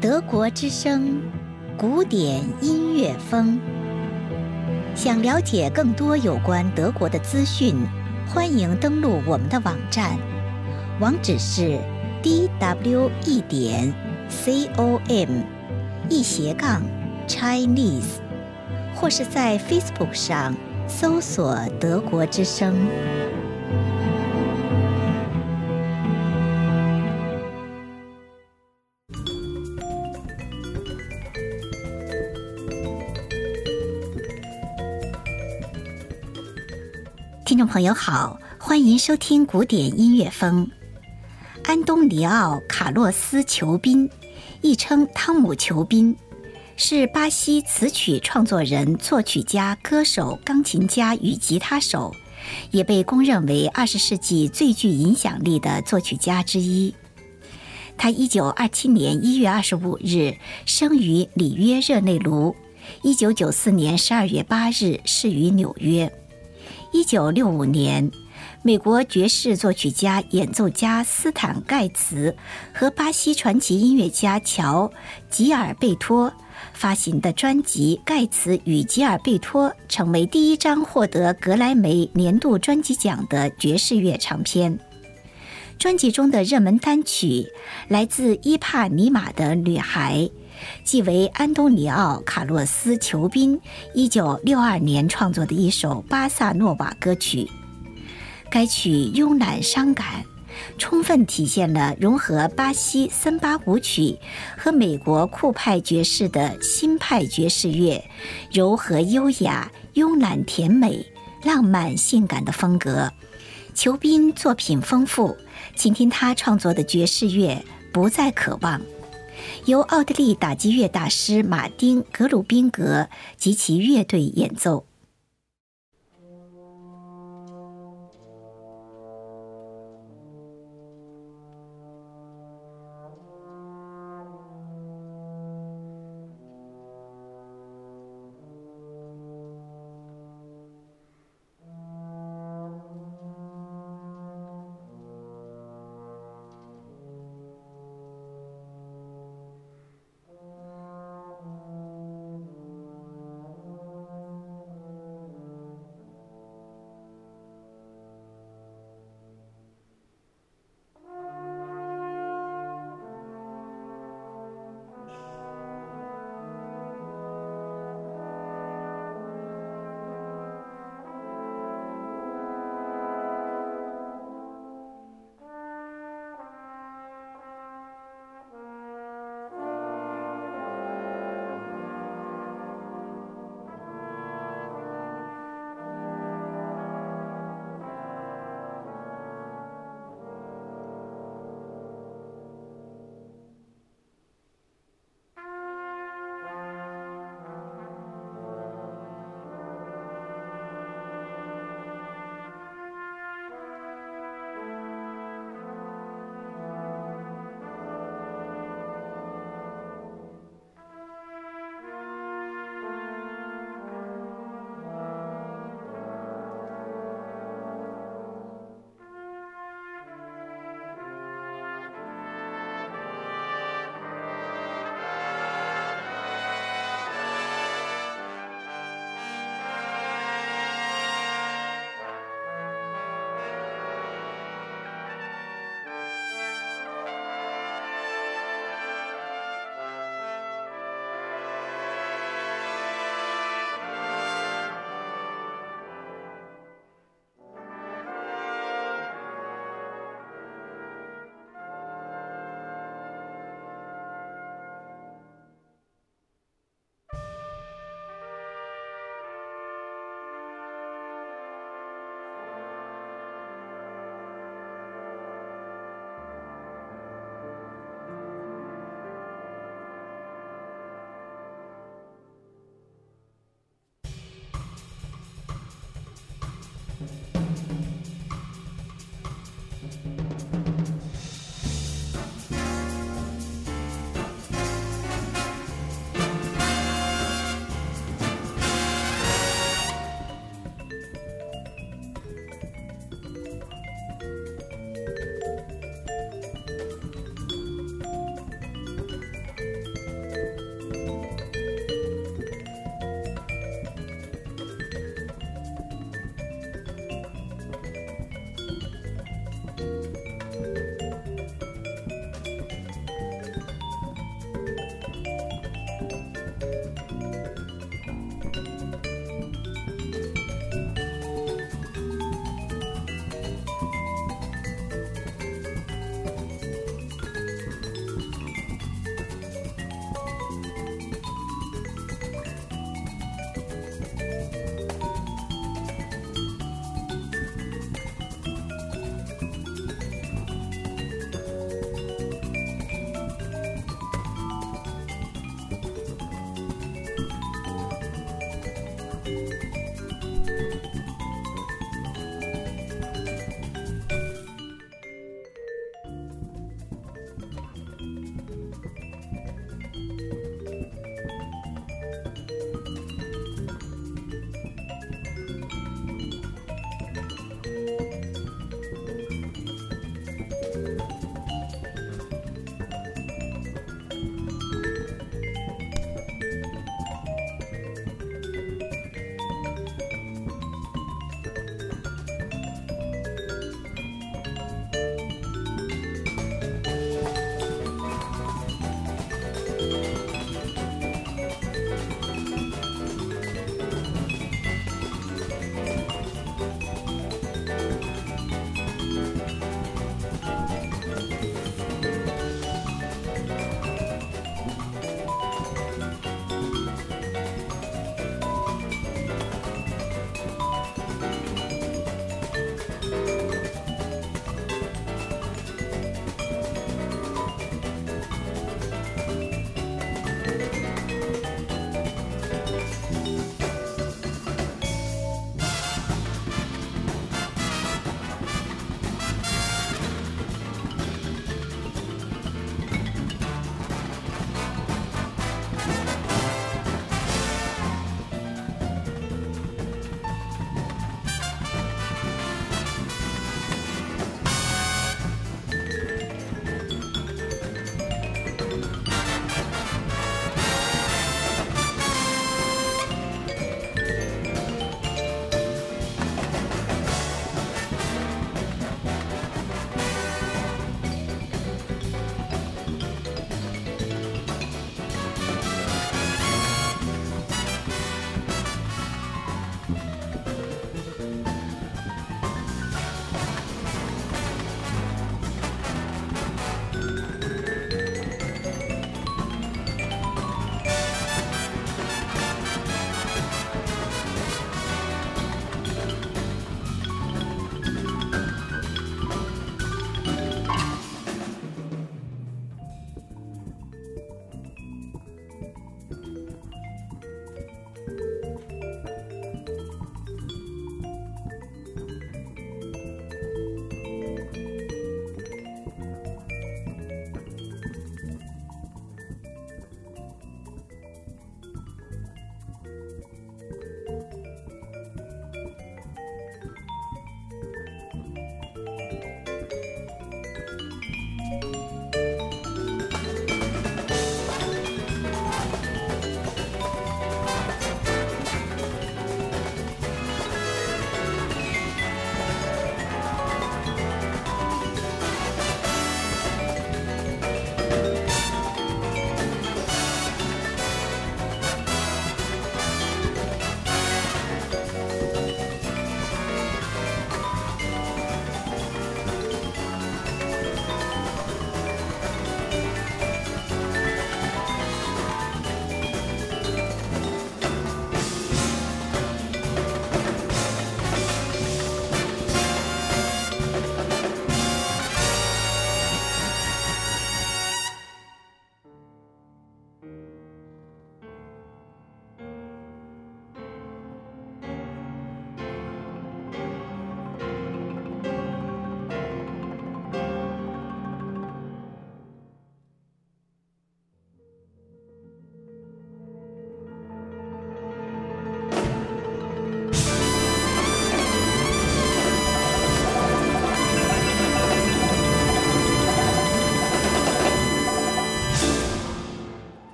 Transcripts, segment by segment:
德国之声，古典音乐风。想了解更多有关德国的资讯，欢迎登录我们的网站，网址是 d w e 点 c o m 一斜杠 Chinese，或是在 Facebook 上搜索“德国之声”。听众朋友好，欢迎收听古典音乐风。安东尼奥·卡洛斯·裘宾，亦称汤姆·裘宾，是巴西词曲创作人、作曲家、歌手、钢琴家与吉他手，也被公认为二十世纪最具影响力的作曲家之一。他一九二七年一月二十五日生于里约热内卢，一九九四年十二月八日逝于纽约。一九六五年，美国爵士作曲家、演奏家斯坦盖茨和巴西传奇音乐家乔吉尔贝托发行的专辑《盖茨与吉尔贝托》成为第一张获得格莱美年度专辑奖的爵士乐唱片。专辑中的热门单曲来自伊帕尼玛的女孩。即为安东尼奥·卡洛斯·裘宾1962年创作的一首巴萨诺瓦歌曲。该曲慵懒伤感，充分体现了融合巴西森巴舞曲和美国酷派爵士的新派爵士乐，柔和优雅、慵懒甜美、浪漫性感的风格。裘宾作品丰富，请听他创作的爵士乐《不再渴望》。由奥地利打击乐大师马丁·格鲁宾格及其乐队演奏。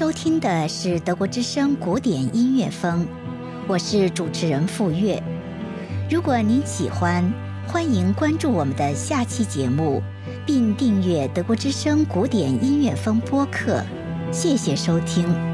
收听的是德国之声古典音乐风，我是主持人傅月。如果您喜欢，欢迎关注我们的下期节目，并订阅德国之声古典音乐风播客。谢谢收听。